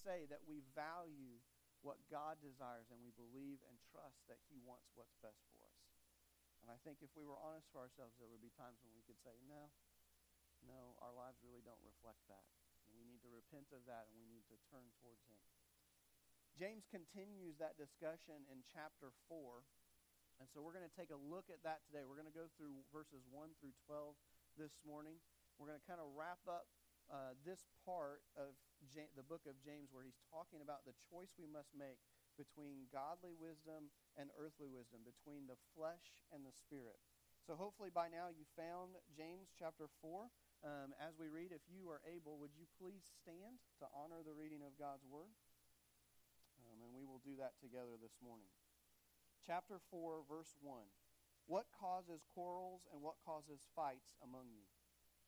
say that we value what God desires and we believe and trust that He wants what's best for us? And I think if we were honest for ourselves, there would be times when we could say, no, no, our lives really don't reflect that. And we need to repent of that and we need to turn towards Him. James continues that discussion in chapter 4. And so we're going to take a look at that today. We're going to go through verses 1 through 12 this morning. We're going to kind of wrap up uh, this part of the book of James where he's talking about the choice we must make between godly wisdom and earthly wisdom, between the flesh and the spirit. So hopefully by now you found James chapter 4. Um, as we read, if you are able, would you please stand to honor the reading of God's word? Um, and we will do that together this morning. Chapter 4, verse 1. What causes quarrels and what causes fights among you?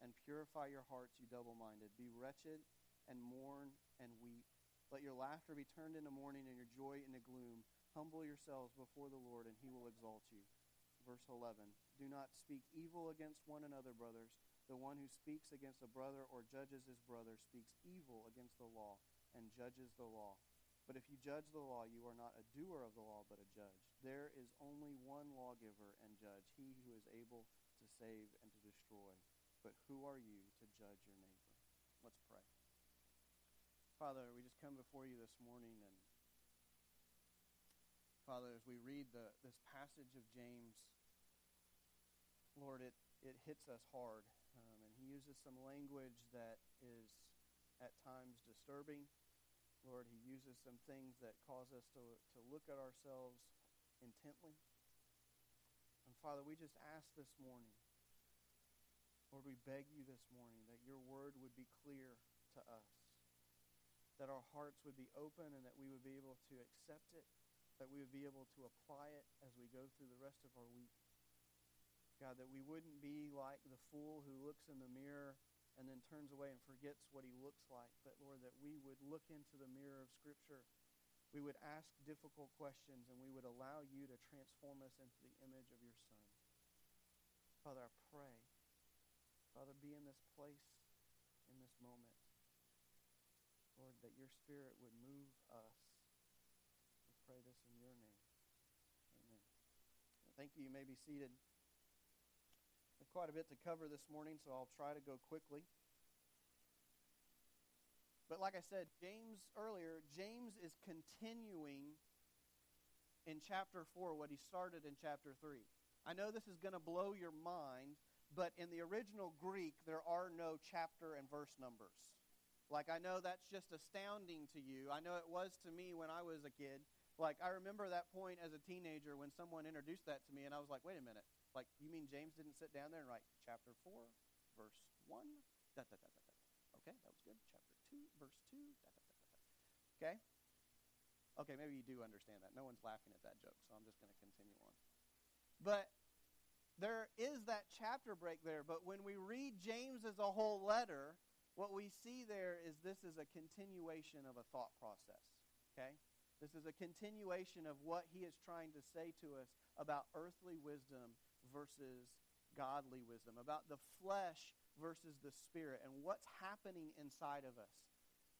and purify your hearts, you double minded. Be wretched and mourn and weep. Let your laughter be turned into mourning and your joy into gloom. Humble yourselves before the Lord, and he will exalt you. Verse 11 Do not speak evil against one another, brothers. The one who speaks against a brother or judges his brother speaks evil against the law and judges the law. But if you judge the law, you are not a doer of the law, but a judge. There is only one lawgiver and judge, he who is able to save and to destroy but who are you to judge your neighbor? Let's pray. Father, we just come before you this morning and Father, as we read the, this passage of James, Lord, it, it hits us hard. Um, and he uses some language that is at times disturbing. Lord, he uses some things that cause us to, to look at ourselves intently. And Father, we just ask this morning Lord, we beg you this morning that your word would be clear to us, that our hearts would be open and that we would be able to accept it, that we would be able to apply it as we go through the rest of our week. God, that we wouldn't be like the fool who looks in the mirror and then turns away and forgets what he looks like, but Lord, that we would look into the mirror of Scripture. We would ask difficult questions and we would allow you to transform us into the image of your Son. Father, I pray Father, be in this place, in this moment. Lord, that your spirit would move us. We pray this in your name. Amen. Thank you. You may be seated. There's quite a bit to cover this morning, so I'll try to go quickly. But like I said, James earlier, James is continuing in chapter 4 what he started in chapter 3. I know this is going to blow your mind but in the original Greek, there are no chapter and verse numbers. Like, I know that's just astounding to you. I know it was to me when I was a kid. Like, I remember that point as a teenager when someone introduced that to me, and I was like, wait a minute. Like, you mean James didn't sit down there and write chapter 4, verse 1? Da, da, da. Okay, that was good. Chapter 2, verse 2. Da, da, da, da, da. Okay? Okay, maybe you do understand that. No one's laughing at that joke, so I'm just going to continue on. But there is that chapter break there, but when we read James as a whole letter, what we see there is this is a continuation of a thought process. Okay? This is a continuation of what he is trying to say to us about earthly wisdom versus godly wisdom, about the flesh versus the spirit, and what's happening inside of us.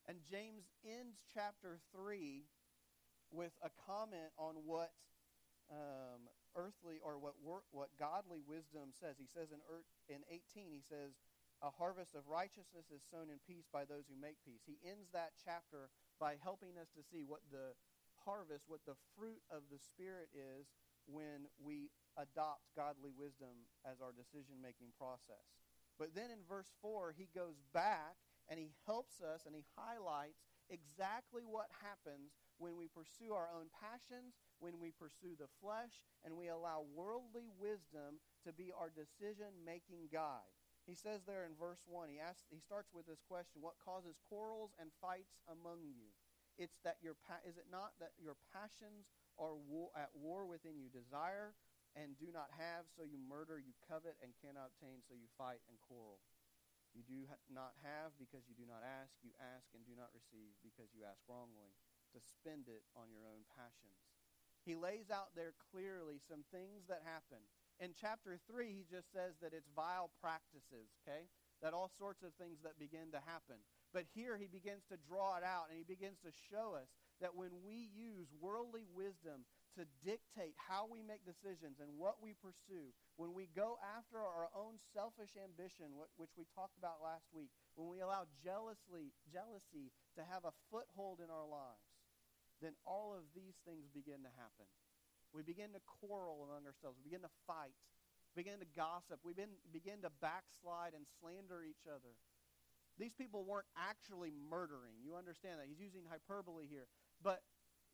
And James ends chapter 3 with a comment on what um, earthly or what what godly wisdom says. He says in in 18 he says a harvest of righteousness is sown in peace by those who make peace. He ends that chapter by helping us to see what the harvest, what the fruit of the Spirit is when we adopt godly wisdom as our decision making process. But then in verse 4, he goes back and he helps us and he highlights exactly what happens when we pursue our own passions, when we pursue the flesh, and we allow worldly wisdom to be our decision making guide. He says there in verse 1, he, asks, he starts with this question What causes quarrels and fights among you? It's that your pa- is it not that your passions are war, at war within you? Desire and do not have, so you murder, you covet and cannot obtain, so you fight and quarrel. You do not have because you do not ask. You ask and do not receive because you ask wrongly to spend it on your own passions. He lays out there clearly some things that happen in chapter 3, he just says that it's vile practices, okay? That all sorts of things that begin to happen. But here he begins to draw it out and he begins to show us that when we use worldly wisdom to dictate how we make decisions and what we pursue, when we go after our own selfish ambition, which we talked about last week, when we allow jealousy, jealousy to have a foothold in our lives, then all of these things begin to happen. We begin to quarrel among ourselves. We begin to fight. We begin to gossip. We begin, begin to backslide and slander each other. These people weren't actually murdering. You understand that. He's using hyperbole here. But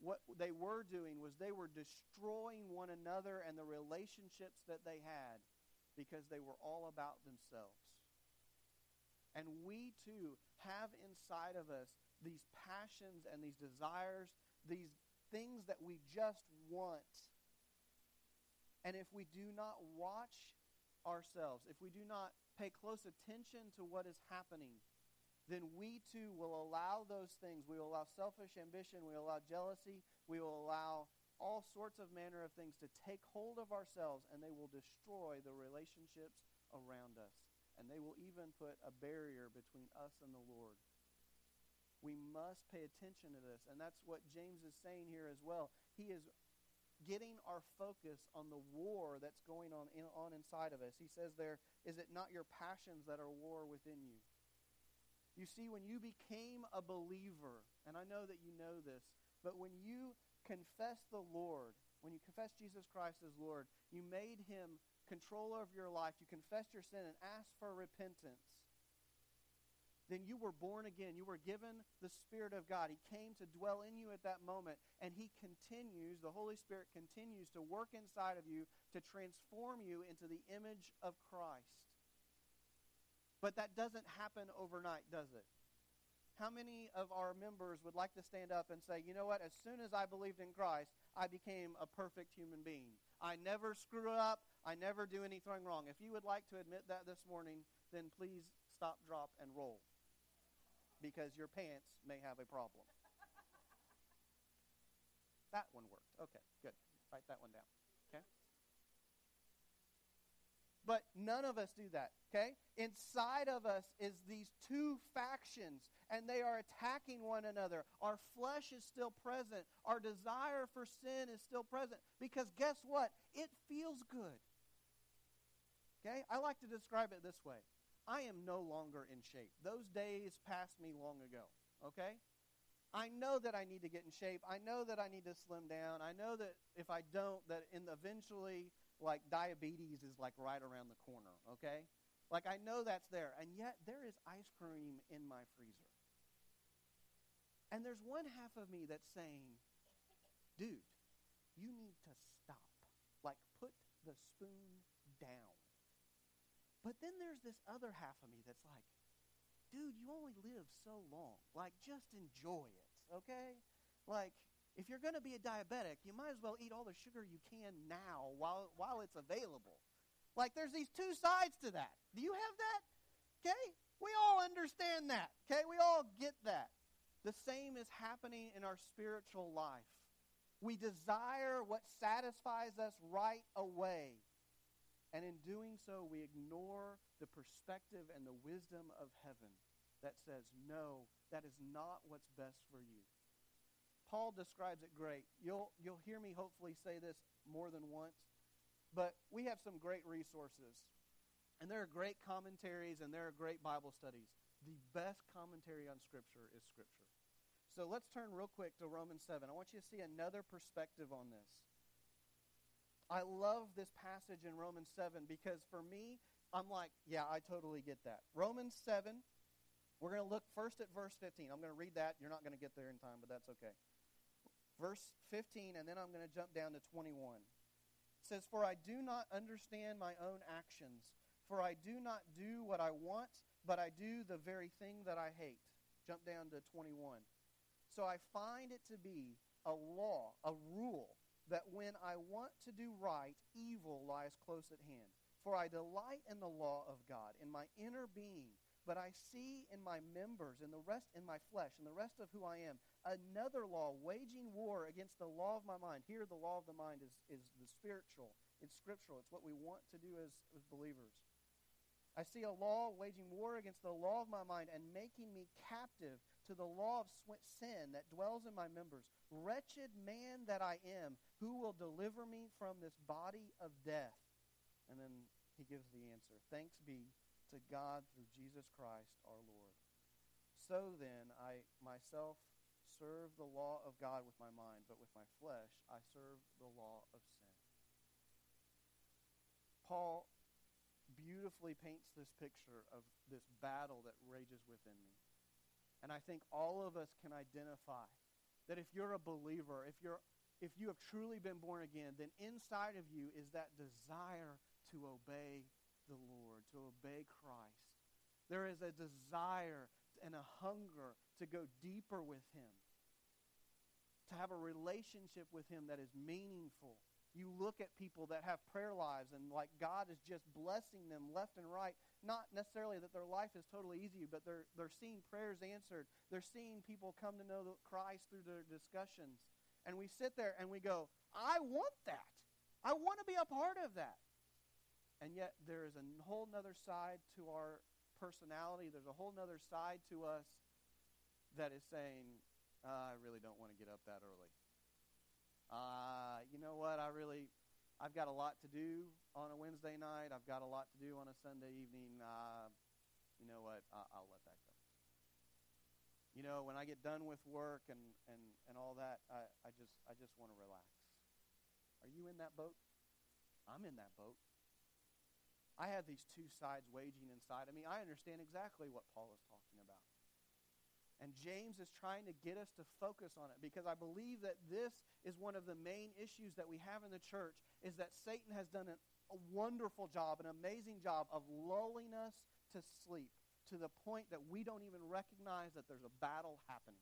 what they were doing was they were destroying one another and the relationships that they had because they were all about themselves. And we too have inside of us these passions and these desires, these things that we just want. And if we do not watch ourselves, if we do not pay close attention to what is happening, then we too will allow those things. We will allow selfish ambition. We will allow jealousy. We will allow all sorts of manner of things to take hold of ourselves, and they will destroy the relationships around us. And they will even put a barrier between us and the Lord. We must pay attention to this. And that's what James is saying here as well. He is getting our focus on the war that's going on, in, on inside of us. He says there, is it not your passions that are war within you? You see, when you became a believer, and I know that you know this, but when you confess the Lord, when you confess Jesus Christ as Lord, you made him controller of your life, you confessed your sin and asked for repentance then you were born again. You were given the Spirit of God. He came to dwell in you at that moment, and He continues, the Holy Spirit continues to work inside of you to transform you into the image of Christ. But that doesn't happen overnight, does it? How many of our members would like to stand up and say, you know what, as soon as I believed in Christ, I became a perfect human being? I never screw up. I never do anything wrong. If you would like to admit that this morning, then please stop, drop, and roll because your pants may have a problem. that one worked. Okay, good. Write that one down. Okay? But none of us do that, okay? Inside of us is these two factions, and they are attacking one another. Our flesh is still present. Our desire for sin is still present. Because guess what? It feels good. Okay? I like to describe it this way I am no longer in shape. Those days passed me long ago, okay? I know that I need to get in shape. I know that I need to slim down. I know that if I don't, that in eventually, like diabetes is like right around the corner, okay? Like I know that's there. And yet there is ice cream in my freezer. And there's one half of me that's saying, dude, you need to stop. Like put the spoon down. But then there's this other half of me that's like, dude, you only live so long. Like, just enjoy it, okay? Like, if you're going to be a diabetic, you might as well eat all the sugar you can now while, while it's available. Like, there's these two sides to that. Do you have that? Okay? We all understand that. Okay? We all get that. The same is happening in our spiritual life. We desire what satisfies us right away. And in doing so, we ignore the perspective and the wisdom of heaven that says, no, that is not what's best for you. Paul describes it great. You'll, you'll hear me hopefully say this more than once, but we have some great resources. And there are great commentaries and there are great Bible studies. The best commentary on Scripture is Scripture. So let's turn real quick to Romans 7. I want you to see another perspective on this. I love this passage in Romans 7 because for me, I'm like, yeah, I totally get that. Romans 7, we're going to look first at verse 15. I'm going to read that. You're not going to get there in time, but that's okay. Verse 15, and then I'm going to jump down to 21. It says, For I do not understand my own actions, for I do not do what I want, but I do the very thing that I hate. Jump down to 21. So I find it to be a law, a rule, that when I want to do right, evil lies close at hand. For I delight in the law of God, in my inner being. But I see in my members, in the rest in my flesh, in the rest of who I am, another law waging war against the law of my mind. Here the law of the mind is, is the spiritual. It's scriptural. It's what we want to do as, as believers. I see a law waging war against the law of my mind and making me captive to the law of sin that dwells in my members. Wretched man that I am, who will deliver me from this body of death? And then he gives the answer Thanks be to God through Jesus Christ our Lord. So then, I myself serve the law of God with my mind, but with my flesh I serve the law of sin. Paul beautifully paints this picture of this battle that rages within me. And I think all of us can identify that if you're a believer, if you're if you have truly been born again, then inside of you is that desire to obey the Lord, to obey Christ. There is a desire and a hunger to go deeper with him, to have a relationship with him that is meaningful, you look at people that have prayer lives and like God is just blessing them left and right. Not necessarily that their life is totally easy, but they're, they're seeing prayers answered. They're seeing people come to know Christ through their discussions. And we sit there and we go, I want that. I want to be a part of that. And yet there is a whole other side to our personality. There's a whole other side to us that is saying, uh, I really don't want to get up that early uh, you know what? I really, I've got a lot to do on a Wednesday night. I've got a lot to do on a Sunday evening. Uh, you know what? I, I'll let that go. You know, when I get done with work and, and, and all that, I, I just I just want to relax. Are you in that boat? I'm in that boat. I have these two sides waging inside. I mean, I understand exactly what Paul is talking about. And James is trying to get us to focus on it because I believe that this is one of the main issues that we have in the church is that Satan has done an, a wonderful job, an amazing job of lulling us to sleep to the point that we don't even recognize that there's a battle happening.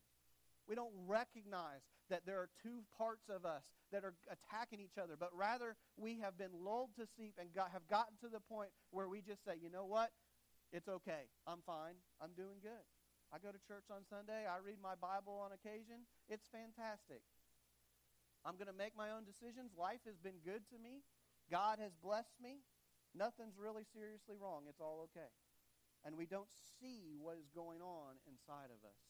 We don't recognize that there are two parts of us that are attacking each other, but rather we have been lulled to sleep and got, have gotten to the point where we just say, you know what? It's okay. I'm fine. I'm doing good. I go to church on Sunday. I read my Bible on occasion. It's fantastic. I'm going to make my own decisions. Life has been good to me. God has blessed me. Nothing's really seriously wrong. It's all okay. And we don't see what is going on inside of us.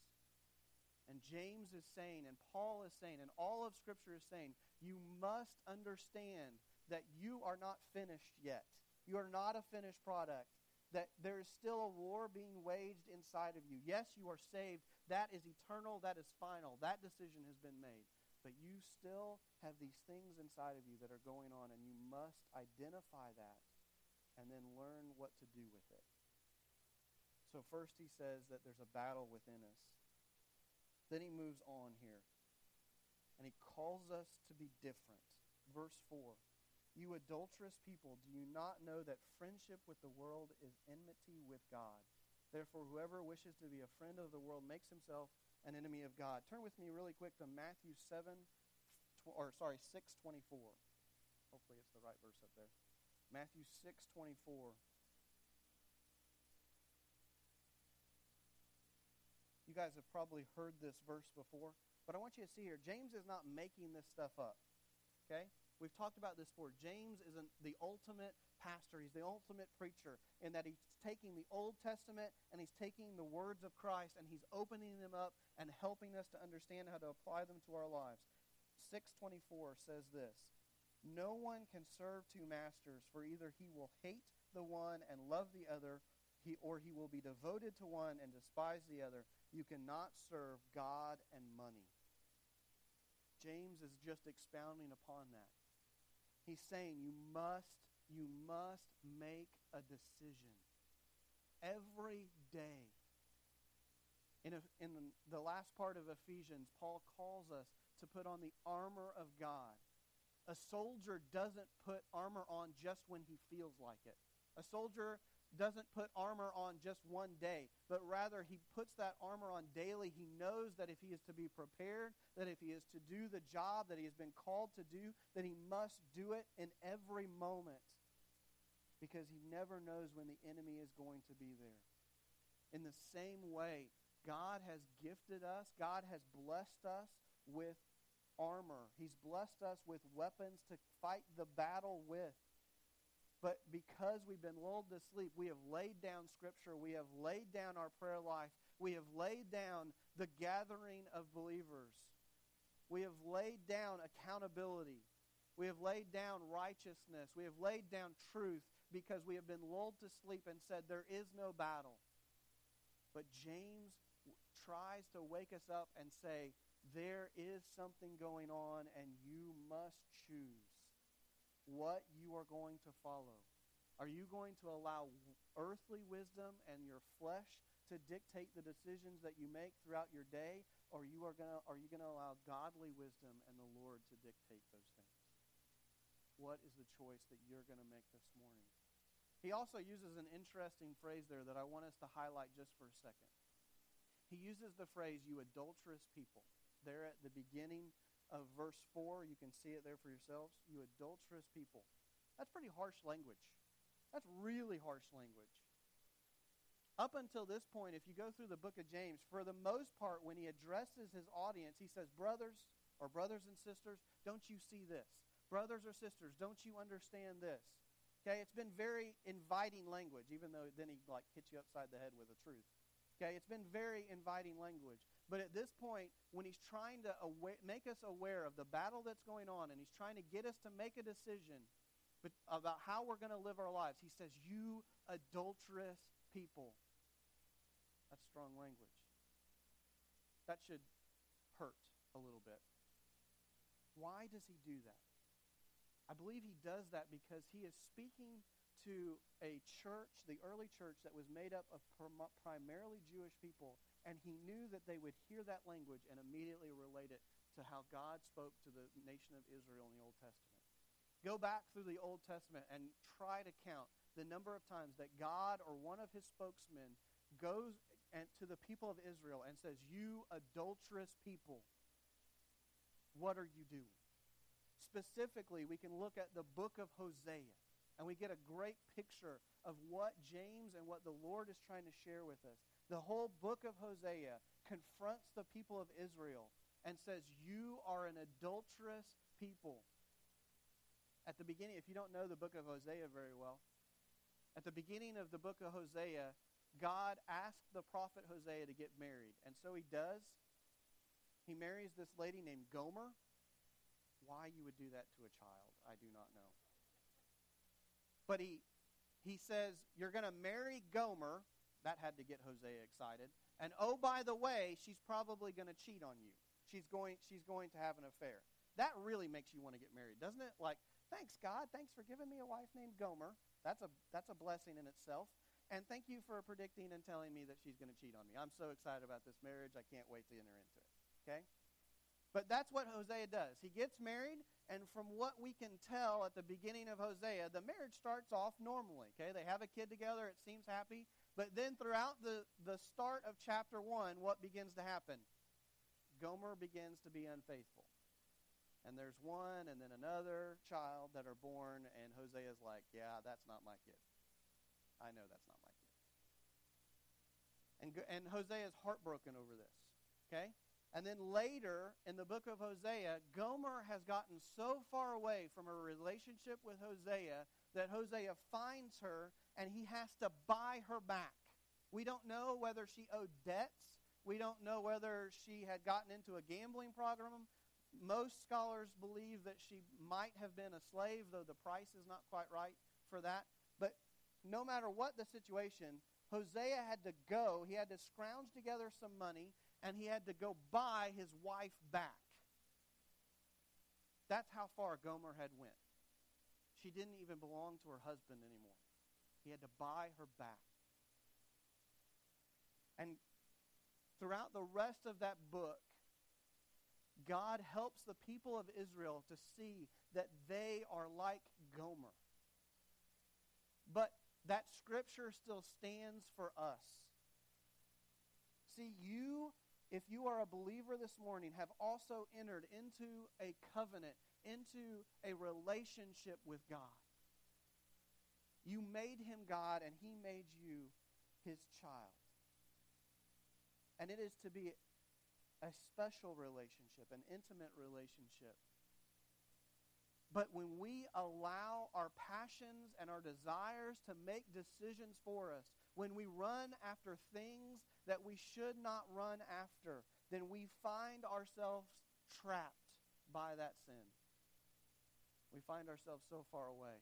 And James is saying, and Paul is saying, and all of Scripture is saying, you must understand that you are not finished yet. You are not a finished product that there is still a war being waged inside of you. Yes, you are saved. That is eternal. That is final. That decision has been made. But you still have these things inside of you that are going on, and you must identify that and then learn what to do with it. So, first, he says that there's a battle within us. Then he moves on here, and he calls us to be different. Verse 4 you adulterous people, do you not know that friendship with the world is enmity with God? Therefore, whoever wishes to be a friend of the world makes himself an enemy of God. Turn with me really quick to Matthew 7, or sorry, 624. Hopefully it's the right verse up there. Matthew 624. You guys have probably heard this verse before, but I want you to see here, James is not making this stuff up. Okay? We've talked about this before. James is an, the ultimate pastor. He's the ultimate preacher in that he's taking the Old Testament and he's taking the words of Christ and he's opening them up and helping us to understand how to apply them to our lives. 624 says this No one can serve two masters, for either he will hate the one and love the other, he, or he will be devoted to one and despise the other. You cannot serve God and money. James is just expounding upon that. He's saying you must, you must make a decision every day. In, a, in the last part of Ephesians, Paul calls us to put on the armor of God. A soldier doesn't put armor on just when he feels like it. A soldier doesn't put armor on just one day, but rather he puts that armor on daily. He knows that if he is to be prepared, that if he is to do the job that he has been called to do, that he must do it in every moment because he never knows when the enemy is going to be there. In the same way, God has gifted us, God has blessed us with armor. He's blessed us with weapons to fight the battle with. But because we've been lulled to sleep, we have laid down Scripture. We have laid down our prayer life. We have laid down the gathering of believers. We have laid down accountability. We have laid down righteousness. We have laid down truth because we have been lulled to sleep and said, There is no battle. But James tries to wake us up and say, There is something going on, and you must choose what you are going to follow. Are you going to allow earthly wisdom and your flesh to dictate the decisions that you make throughout your day, or you are, gonna, are you going to allow godly wisdom and the Lord to dictate those things? What is the choice that you're going to make this morning? He also uses an interesting phrase there that I want us to highlight just for a second. He uses the phrase, you adulterous people, there at the beginning of verse 4. You can see it there for yourselves. You adulterous people. That's pretty harsh language. That's really harsh language. Up until this point, if you go through the book of James, for the most part, when he addresses his audience, he says, Brothers or brothers and sisters, don't you see this? Brothers or sisters, don't you understand this? Okay, it's been very inviting language, even though then he like hits you upside the head with a truth. Okay, it's been very inviting language. But at this point, when he's trying to make us aware of the battle that's going on and he's trying to get us to make a decision about how we're going to live our lives, he says, You adulterous people. That's strong language. That should hurt a little bit. Why does he do that? I believe he does that because he is speaking to a church, the early church, that was made up of primarily Jewish people, and he knew that they would hear that language and immediately relate it to how God spoke to the nation of Israel in the Old Testament. Go back through the Old Testament and try to count the number of times that God or one of his spokesmen goes and to the people of Israel and says, You adulterous people, what are you doing? Specifically, we can look at the book of Hosea and we get a great picture of what James and what the Lord is trying to share with us. The whole book of Hosea confronts the people of Israel and says, You are an adulterous people. At the beginning, if you don't know the book of Hosea very well, at the beginning of the book of Hosea, God asked the prophet Hosea to get married. And so he does. He marries this lady named Gomer. Why you would do that to a child, I do not know. But he, he says, You're going to marry Gomer. That had to get Hosea excited. And oh, by the way, she's probably going to cheat on you. She's going, she's going to have an affair. That really makes you want to get married, doesn't it? Like, thanks, God. Thanks for giving me a wife named Gomer. That's a, that's a blessing in itself. And thank you for predicting and telling me that she's going to cheat on me. I'm so excited about this marriage. I can't wait to enter into it. Okay? But that's what Hosea does. He gets married, and from what we can tell at the beginning of Hosea, the marriage starts off normally. Okay, they have a kid together, it seems happy. But then throughout the, the start of chapter 1, what begins to happen? Gomer begins to be unfaithful. And there's one and then another child that are born, and Hosea's like, Yeah, that's not my kid. I know that's not my kid. And, and Hosea is heartbroken over this. Okay? And then later in the book of Hosea, Gomer has gotten so far away from her relationship with Hosea that Hosea finds her and he has to buy her back. We don't know whether she owed debts. We don't know whether she had gotten into a gambling program. Most scholars believe that she might have been a slave, though the price is not quite right for that. But no matter what the situation, Hosea had to go, he had to scrounge together some money, and he had to go buy his wife back. That's how far Gomer had went. She didn't even belong to her husband anymore. He had to buy her back. And throughout the rest of that book, God helps the people of Israel to see that they are like Gomer. But that scripture still stands for us. See, you, if you are a believer this morning, have also entered into a covenant, into a relationship with God. You made him God, and he made you his child. And it is to be a special relationship, an intimate relationship. But when we allow our passions and our desires to make decisions for us, when we run after things that we should not run after, then we find ourselves trapped by that sin. We find ourselves so far away.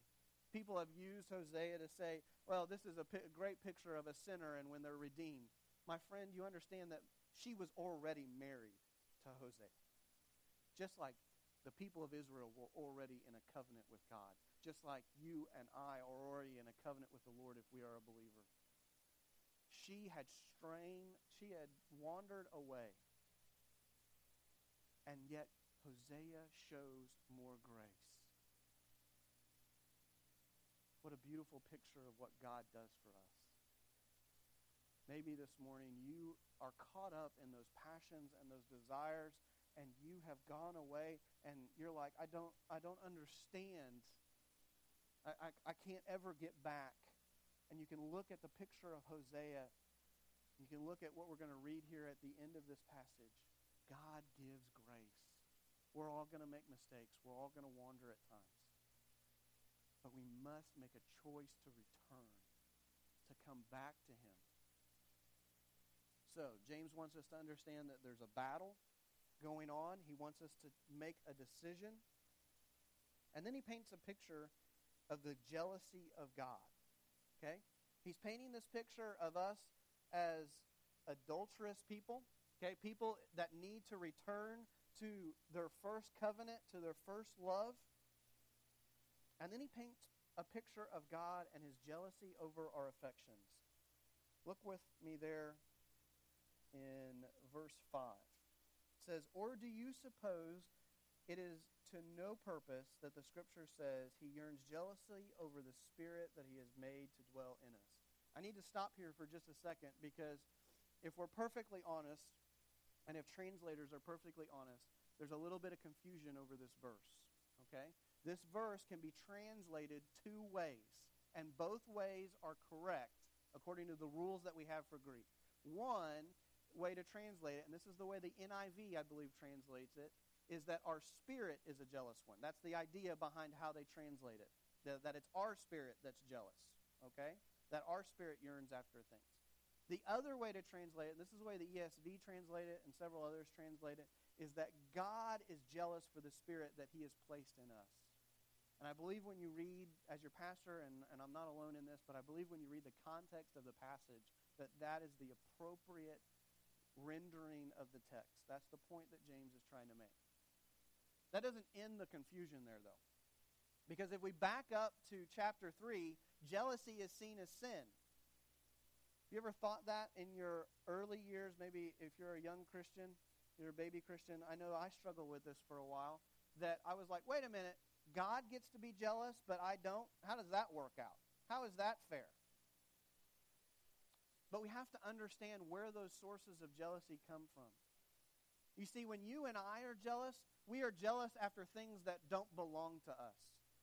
People have used Hosea to say, well, this is a p- great picture of a sinner and when they're redeemed. My friend, you understand that she was already married to Hosea. Just like the people of Israel were already in a covenant with God, just like you and I are already in a covenant with the Lord if we are a believer. She had strayed, she had wandered away. And yet Hosea shows more grace. What a beautiful picture of what God does for us. Maybe this morning you are caught up in those passions and those desires and you have gone away and you're like, I don't, I don't understand. I, I, I can't ever get back. And you can look at the picture of Hosea. You can look at what we're going to read here at the end of this passage. God gives grace. We're all going to make mistakes. We're all going to wander at times. But we must make a choice to return, to come back to him. So, James wants us to understand that there's a battle going on. He wants us to make a decision. And then he paints a picture of the jealousy of God. Okay? He's painting this picture of us as adulterous people, okay? People that need to return to their first covenant, to their first love. And then he paints a picture of God and his jealousy over our affections. Look with me there in verse 5 It says, Or do you suppose it is to no purpose that the scripture says he yearns jealously over the spirit that he has made to dwell in us? I need to stop here for just a second because if we're perfectly honest, and if translators are perfectly honest, there's a little bit of confusion over this verse. Okay? This verse can be translated two ways, and both ways are correct according to the rules that we have for Greek. One way to translate it, and this is the way the NIV, I believe, translates it, is that our spirit is a jealous one. That's the idea behind how they translate it. That, that it's our spirit that's jealous, okay? That our spirit yearns after things. The other way to translate it, and this is the way the ESV translate it and several others translate it, is that God is jealous for the spirit that he has placed in us. And I believe when you read, as your pastor, and, and I'm not alone in this, but I believe when you read the context of the passage, that that is the appropriate rendering of the text. That's the point that James is trying to make. That doesn't end the confusion there, though. Because if we back up to chapter 3, jealousy is seen as sin. Have you ever thought that in your early years? Maybe if you're a young Christian, you're a baby Christian. I know I struggled with this for a while. That I was like, wait a minute, God gets to be jealous, but I don't? How does that work out? How is that fair? But we have to understand where those sources of jealousy come from. You see, when you and I are jealous, we are jealous after things that don't belong to us.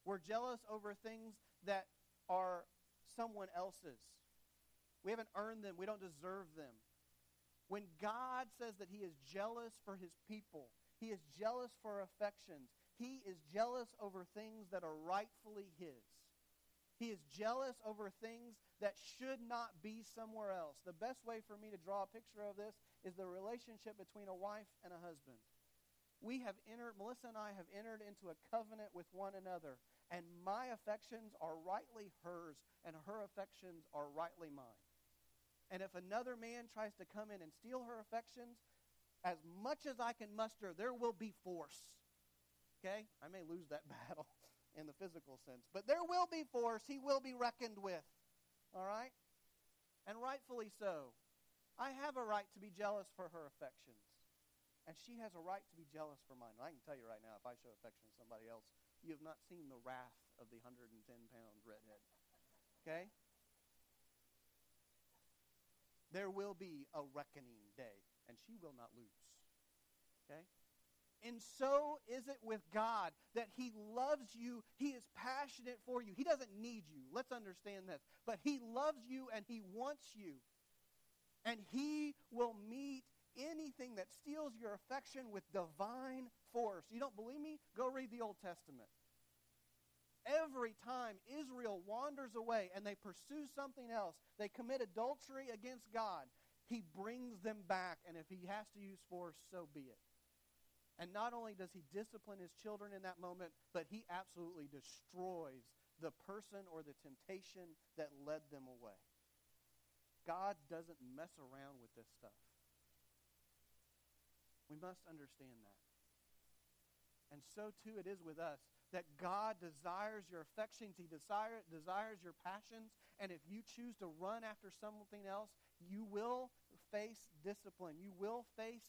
We're jealous over things that are someone else's. We haven't earned them, we don't deserve them. When God says that He is jealous for His people, He is jealous for affections, He is jealous over things that are rightfully His. He is jealous over things that should not be somewhere else. The best way for me to draw a picture of this is the relationship between a wife and a husband. We have entered, Melissa and I have entered into a covenant with one another, and my affections are rightly hers, and her affections are rightly mine. And if another man tries to come in and steal her affections, as much as I can muster, there will be force. Okay? I may lose that battle in the physical sense, but there will be force. He will be reckoned with. All right? And rightfully so. I have a right to be jealous for her affections. And she has a right to be jealous for mine. I can tell you right now, if I show affection to somebody else, you have not seen the wrath of the 110 pound redhead. Okay? There will be a reckoning day, and she will not lose. Okay? And so is it with God that He loves you. He is passionate for you. He doesn't need you. Let's understand this. But He loves you and He wants you. And He will meet anything that steals your affection with divine force. You don't believe me? Go read the Old Testament. Every time Israel wanders away and they pursue something else, they commit adultery against God, he brings them back. And if he has to use force, so be it. And not only does he discipline his children in that moment, but he absolutely destroys the person or the temptation that led them away. God doesn't mess around with this stuff. We must understand that. And so too it is with us that God desires your affections, He desire, desires your passions, and if you choose to run after something else, you will face discipline. You will face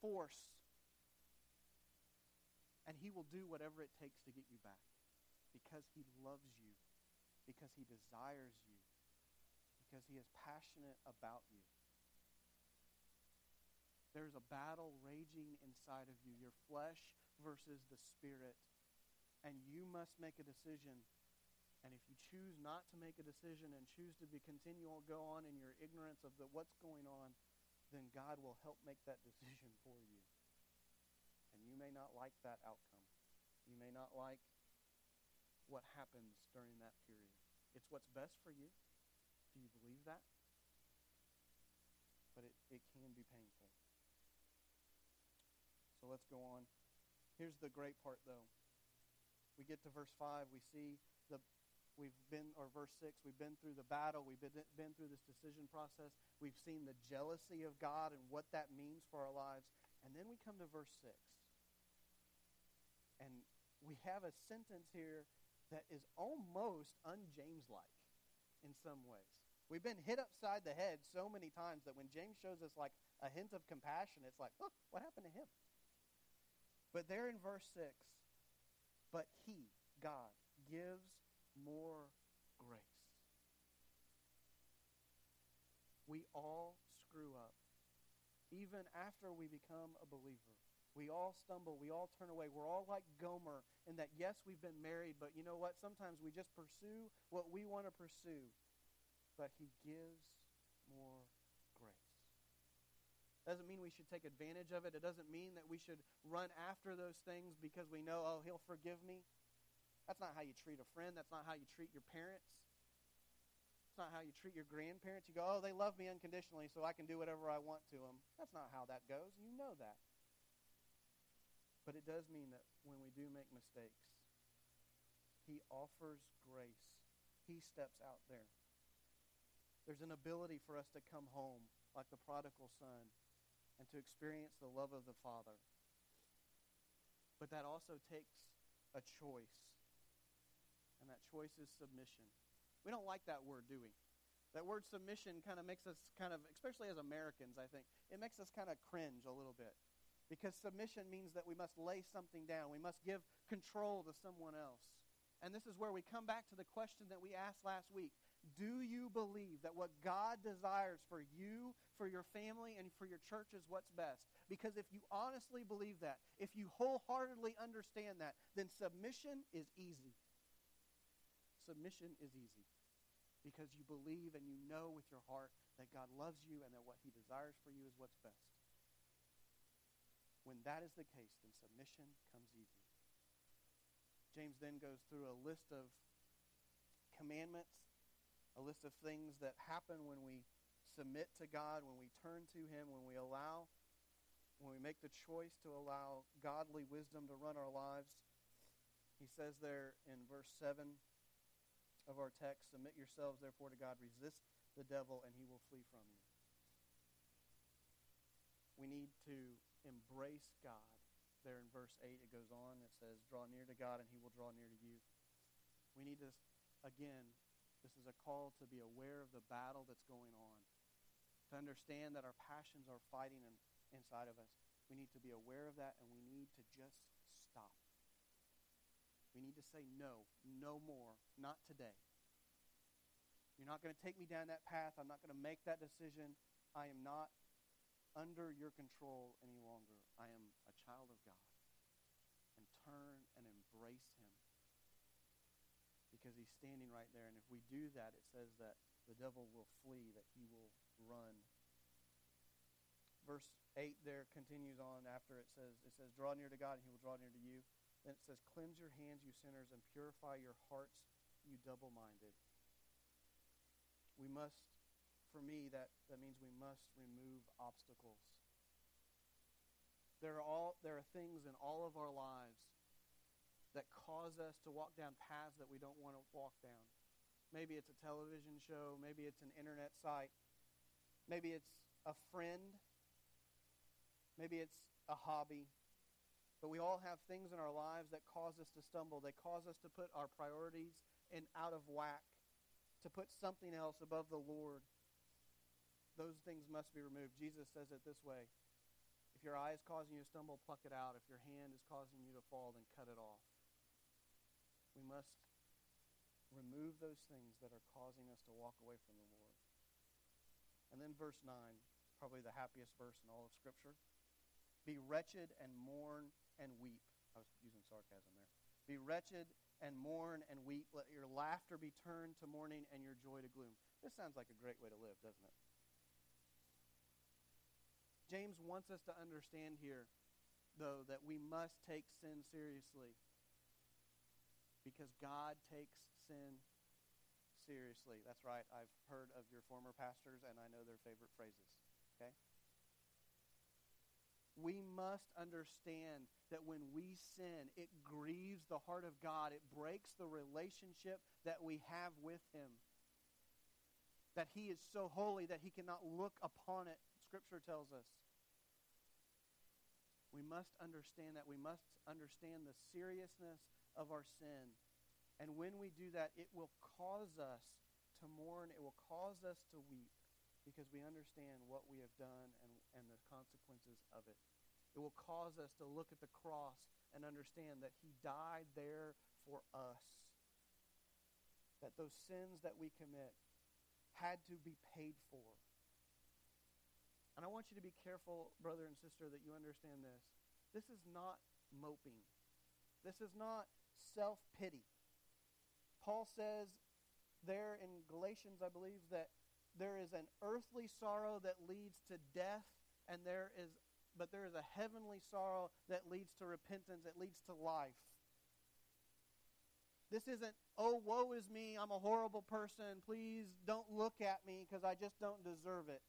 force. And He will do whatever it takes to get you back because He loves you, because He desires you, because He is passionate about you. There's a battle raging inside of you, your flesh versus the spirit. And you must make a decision. And if you choose not to make a decision and choose to be continual go on in your ignorance of the, what's going on, then God will help make that decision for you. You may not like that outcome. You may not like what happens during that period. It's what's best for you. Do you believe that? But it, it can be painful. So let's go on. Here's the great part, though. We get to verse 5. We see the we've been or verse 6 we've been through the battle we've been, been through this decision process we've seen the jealousy of god and what that means for our lives and then we come to verse 6 and we have a sentence here that is almost un-james like in some ways we've been hit upside the head so many times that when james shows us like a hint of compassion it's like oh, what happened to him but there in verse 6, but he, God, gives more grace. We all screw up. Even after we become a believer, we all stumble. We all turn away. We're all like Gomer in that, yes, we've been married, but you know what? Sometimes we just pursue what we want to pursue. But he gives more grace. doesn't mean we should take advantage of it. It doesn't mean that we should run after those things because we know, oh, he'll forgive me. That's not how you treat a friend. That's not how you treat your parents. It's not how you treat your grandparents. You go, oh, they love me unconditionally, so I can do whatever I want to them. That's not how that goes. You know that. But it does mean that when we do make mistakes, he offers grace. He steps out there. There's an ability for us to come home like the prodigal son and to experience the love of the Father. But that also takes a choice. And that choice is submission. We don't like that word, do we? That word submission kind of makes us kind of, especially as Americans, I think, it makes us kind of cringe a little bit. Because submission means that we must lay something down. We must give control to someone else. And this is where we come back to the question that we asked last week. Do you believe that what God desires for you, for your family, and for your church is what's best? Because if you honestly believe that, if you wholeheartedly understand that, then submission is easy. Submission is easy because you believe and you know with your heart that God loves you and that what he desires for you is what's best. When that is the case, then submission comes easy. James then goes through a list of commandments a list of things that happen when we submit to God, when we turn to Him, when we allow, when we make the choice to allow godly wisdom to run our lives. He says there in verse 7 of our text, Submit yourselves therefore to God, resist the devil, and he will flee from you. We need to embrace God. There in verse 8, it goes on. It says, Draw near to God, and he will draw near to you. We need to, again, this is a call to be aware of the battle that's going on, to understand that our passions are fighting in, inside of us. We need to be aware of that, and we need to just stop. We need to say no, no more, not today. You're not going to take me down that path. I'm not going to make that decision. I am not under your control any longer. I am a child of God. And turn and embrace him. Because he's standing right there. And if we do that, it says that the devil will flee, that he will run. Verse 8 there continues on after it says, it says, Draw near to God, and he will draw near to you. Then it says, Cleanse your hands, you sinners, and purify your hearts, you double minded. We must for me, that, that means we must remove obstacles. There are, all, there are things in all of our lives that cause us to walk down paths that we don't want to walk down. Maybe it's a television show, maybe it's an internet site, maybe it's a friend, maybe it's a hobby. But we all have things in our lives that cause us to stumble. They cause us to put our priorities in out of whack, to put something else above the Lord those things must be removed. Jesus says it this way If your eye is causing you to stumble, pluck it out. If your hand is causing you to fall, then cut it off. We must remove those things that are causing us to walk away from the Lord. And then verse 9, probably the happiest verse in all of Scripture. Be wretched and mourn and weep. I was using sarcasm there. Be wretched and mourn and weep. Let your laughter be turned to mourning and your joy to gloom. This sounds like a great way to live, doesn't it? James wants us to understand here, though, that we must take sin seriously because God takes sin seriously. That's right. I've heard of your former pastors, and I know their favorite phrases. Okay? We must understand that when we sin, it grieves the heart of God. It breaks the relationship that we have with Him. That He is so holy that He cannot look upon it Scripture tells us. We must understand that. We must understand the seriousness of our sin. And when we do that, it will cause us to mourn. It will cause us to weep because we understand what we have done and, and the consequences of it. It will cause us to look at the cross and understand that He died there for us. That those sins that we commit had to be paid for. And I want you to be careful, brother and sister, that you understand this. This is not moping. This is not self pity. Paul says there in Galatians, I believe, that there is an earthly sorrow that leads to death, and there is but there is a heavenly sorrow that leads to repentance, that leads to life. This isn't, oh, woe is me, I'm a horrible person, please don't look at me because I just don't deserve it.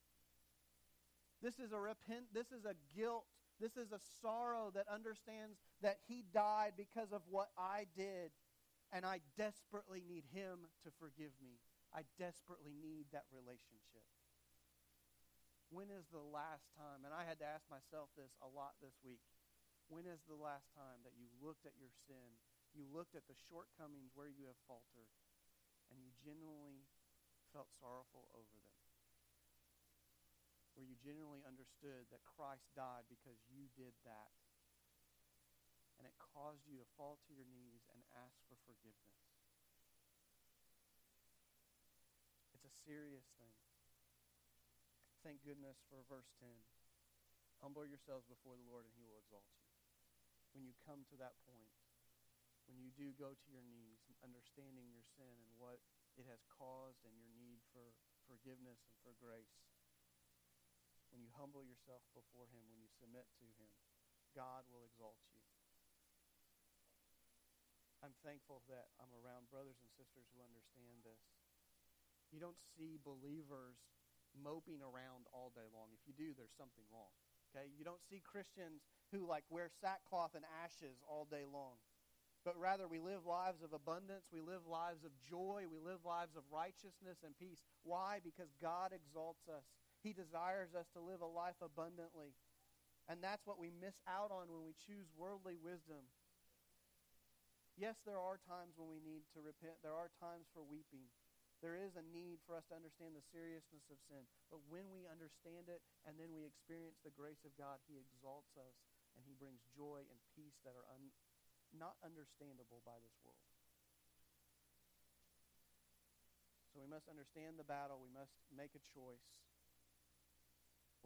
This is a repent this is a guilt. This is a sorrow that understands that he died because of what I did and I desperately need him to forgive me. I desperately need that relationship. When is the last time, and I had to ask myself this a lot this week, when is the last time that you looked at your sin, you looked at the shortcomings where you have faltered, and you genuinely felt sorrowful over them? Where you genuinely understood that Christ died because you did that. And it caused you to fall to your knees and ask for forgiveness. It's a serious thing. Thank goodness for verse 10. Humble yourselves before the Lord and he will exalt you. When you come to that point, when you do go to your knees, understanding your sin and what it has caused and your need for forgiveness and for grace, when you humble yourself before Him, when you submit to Him, God will exalt you. I'm thankful that I'm around brothers and sisters who understand this. You don't see believers moping around all day long. If you do, there's something wrong. Okay? You don't see Christians who like wear sackcloth and ashes all day long. but rather we live lives of abundance, we live lives of joy, we live lives of righteousness and peace. Why? Because God exalts us. He desires us to live a life abundantly. And that's what we miss out on when we choose worldly wisdom. Yes, there are times when we need to repent. There are times for weeping. There is a need for us to understand the seriousness of sin. But when we understand it and then we experience the grace of God, He exalts us and He brings joy and peace that are un- not understandable by this world. So we must understand the battle. We must make a choice.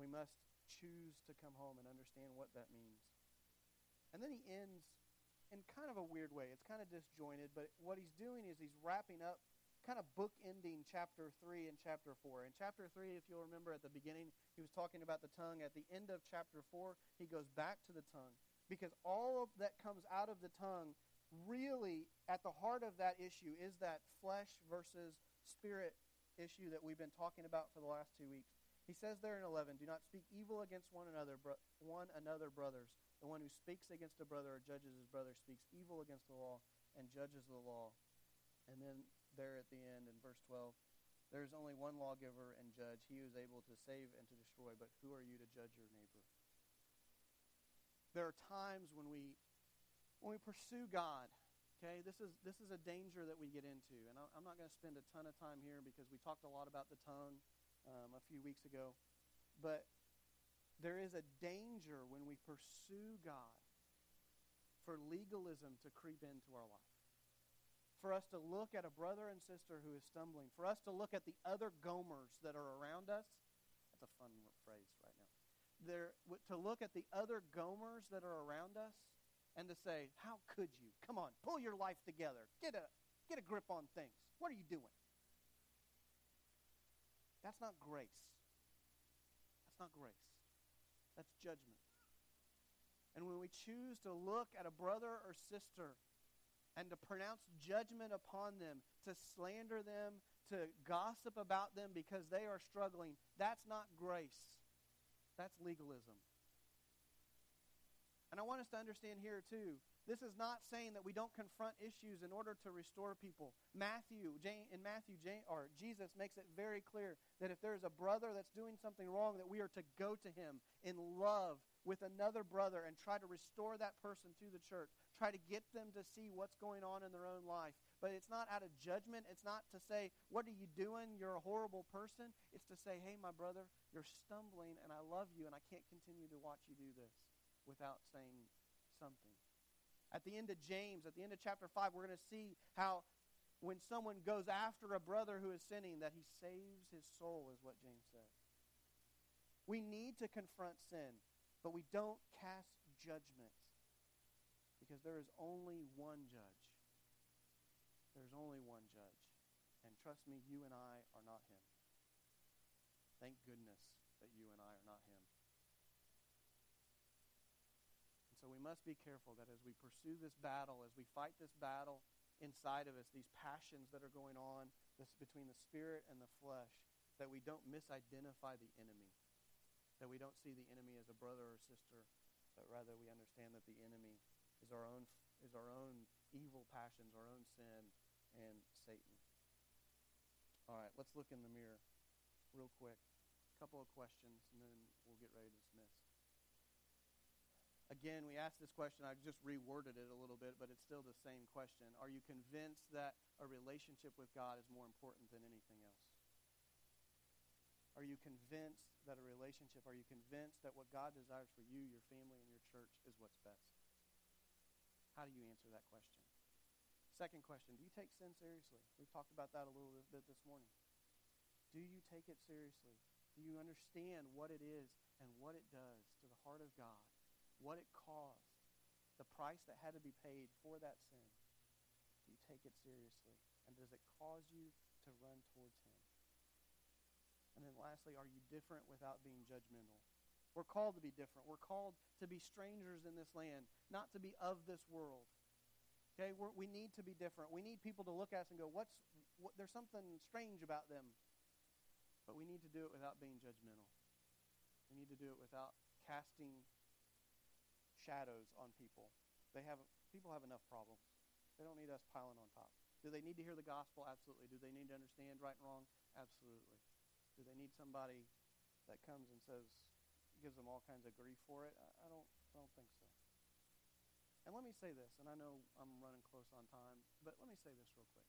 We must choose to come home and understand what that means. And then he ends in kind of a weird way. It's kind of disjointed, but what he's doing is he's wrapping up, kind of bookending chapter 3 and chapter 4. In chapter 3, if you'll remember at the beginning, he was talking about the tongue. At the end of chapter 4, he goes back to the tongue because all of that comes out of the tongue really at the heart of that issue is that flesh versus spirit issue that we've been talking about for the last two weeks. He says there in 11, "Do not speak evil against one another, bro- one another, brothers. The one who speaks against a brother or judges his brother speaks evil against the law and judges the law." And then there at the end in verse 12, there is only one lawgiver and judge, he who is able to save and to destroy. But who are you to judge your neighbor? there are times when we when we pursue God. Okay, this is this is a danger that we get into, and I, am not going to spend a ton of time here because we talked a lot about the tongue um, a few weeks ago, but there is a danger when we pursue God for legalism to creep into our life. For us to look at a brother and sister who is stumbling, for us to look at the other Gomers that are around us. That's a fun phrase, right? Now. There, to look at the other Gomers that are around us and to say, How could you? Come on, pull your life together. Get a, get a grip on things. What are you doing? That's not grace. That's not grace. That's judgment. And when we choose to look at a brother or sister and to pronounce judgment upon them, to slander them, to gossip about them because they are struggling, that's not grace. That's legalism. And I want us to understand here, too, this is not saying that we don't confront issues in order to restore people. Matthew, in Matthew, or Jesus makes it very clear that if there's a brother that's doing something wrong, that we are to go to him in love with another brother and try to restore that person to the church. Try to get them to see what's going on in their own life. But it's not out of judgment. It's not to say, What are you doing? You're a horrible person. It's to say, Hey, my brother, you're stumbling, and I love you, and I can't continue to watch you do this without saying something. At the end of James, at the end of chapter 5, we're going to see how when someone goes after a brother who is sinning, that he saves his soul, is what James says. We need to confront sin, but we don't cast judgment because there is only one judge. There's only one judge. And trust me, you and I are not him. Thank goodness that you and I are not him. And so we must be careful that as we pursue this battle, as we fight this battle inside of us, these passions that are going on this, between the spirit and the flesh, that we don't misidentify the enemy. That we don't see the enemy as a brother or sister, but rather we understand that the enemy is our own is our own evil passions, our own sin, and Satan. All right, let's look in the mirror real quick. A couple of questions, and then we'll get ready to dismiss. Again, we asked this question. I just reworded it a little bit, but it's still the same question. Are you convinced that a relationship with God is more important than anything else? Are you convinced that a relationship, are you convinced that what God desires for you, your family, and your church is what's best? How do you answer that question? Second question Do you take sin seriously? We've talked about that a little bit this morning. Do you take it seriously? Do you understand what it is and what it does to the heart of God? What it caused? The price that had to be paid for that sin? Do you take it seriously? And does it cause you to run towards Him? And then lastly, are you different without being judgmental? We're called to be different. We're called to be strangers in this land, not to be of this world. Okay, We're, we need to be different. We need people to look at us and go, "What's? What, there's something strange about them." But we need to do it without being judgmental. We need to do it without casting shadows on people. They have people have enough problems. They don't need us piling on top. Do they need to hear the gospel? Absolutely. Do they need to understand right and wrong? Absolutely. Do they need somebody that comes and says, gives them all kinds of grief for it? I, I don't, I don't think so. And let me say this, and I know I'm running close on time, but let me say this real quick.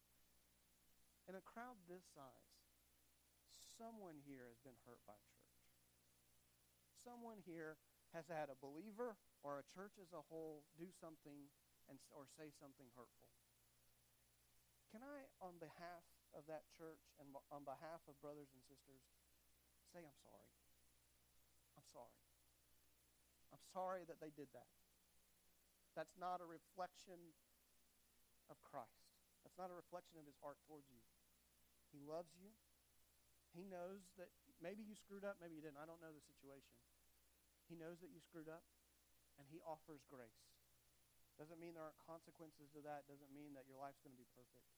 In a crowd this size, someone here has been hurt by church. Someone here has had a believer or a church as a whole do something and, or say something hurtful. Can I, on behalf of that church and on behalf of brothers and sisters, say I'm sorry? I'm sorry. I'm sorry that they did that. That's not a reflection of Christ. That's not a reflection of his heart towards you. He loves you. He knows that maybe you screwed up, maybe you didn't. I don't know the situation. He knows that you screwed up, and he offers grace. Doesn't mean there aren't consequences to that. Doesn't mean that your life's going to be perfect.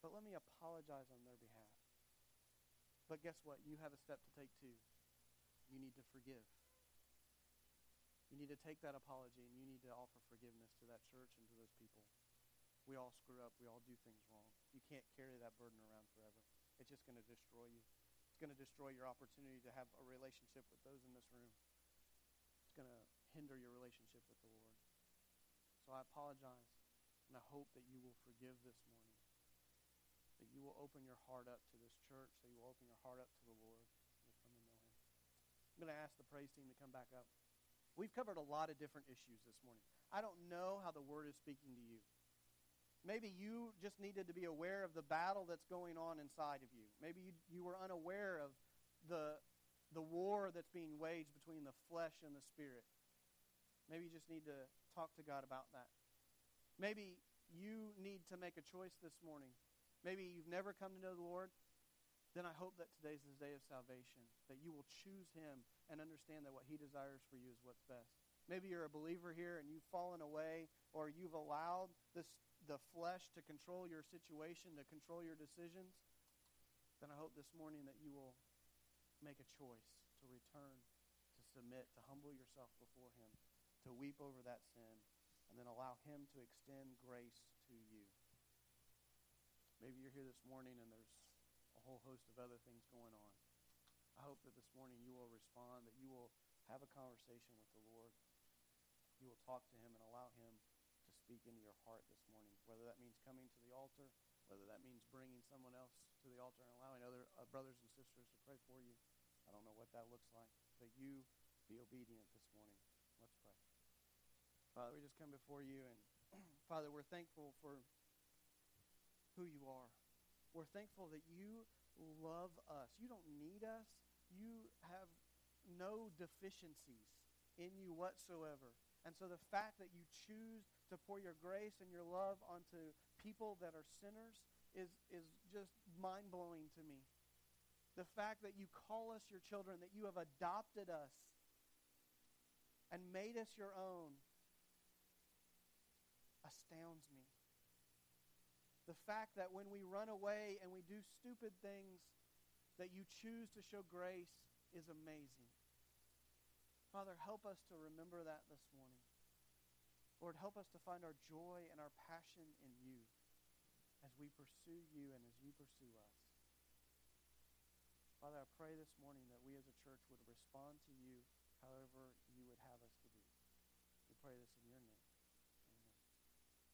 But let me apologize on their behalf. But guess what? You have a step to take too. You need to forgive. You need to take that apology and you need to offer forgiveness to that church and to those people. We all screw up. We all do things wrong. You can't carry that burden around forever. It's just going to destroy you. It's going to destroy your opportunity to have a relationship with those in this room. Going to hinder your relationship with the Lord. So I apologize, and I hope that you will forgive this morning. That you will open your heart up to this church, that you will open your heart up to the Lord, and come to know Him. I'm going to ask the praise team to come back up. We've covered a lot of different issues this morning. I don't know how the Word is speaking to you. Maybe you just needed to be aware of the battle that's going on inside of you. Maybe you, you were unaware of the, the war that's being waged between the flesh and the spirit. Maybe you just need to talk to God about that. Maybe you need to make a choice this morning. Maybe you've never come to know the Lord. Then I hope that today's the day of salvation, that you will choose Him and understand that what He desires for you is what's best. Maybe you're a believer here and you've fallen away, or you've allowed this the flesh to control your situation, to control your decisions, then I hope this morning that you will make a choice to return, to submit, to humble yourself before Him, to weep over that sin, and then allow Him to extend grace to you. Maybe you're here this morning and there's a whole host of other things going on. I hope that this morning you will respond, that you will have a conversation with the Lord. You will talk to Him and allow Him to speak into your heart this morning, whether that means coming to the altar, whether that means bringing someone else to the altar and allowing other uh, brothers and sisters to pray for you. I don't know what that looks like, but you be obedient this morning. Let's pray. Father, we just come before you, and Father, we're thankful for who you are. We're thankful that you love us. You don't need us. You have no deficiencies in you whatsoever. And so the fact that you choose to pour your grace and your love onto people that are sinners is, is just mind blowing to me. The fact that you call us your children, that you have adopted us and made us your own, astounds me. The fact that when we run away and we do stupid things, that you choose to show grace is amazing. Father, help us to remember that this morning. Lord, help us to find our joy and our passion in you as we pursue you and as you pursue us. Father, I pray this morning that we as a church would respond to you however you would have us to do. We pray this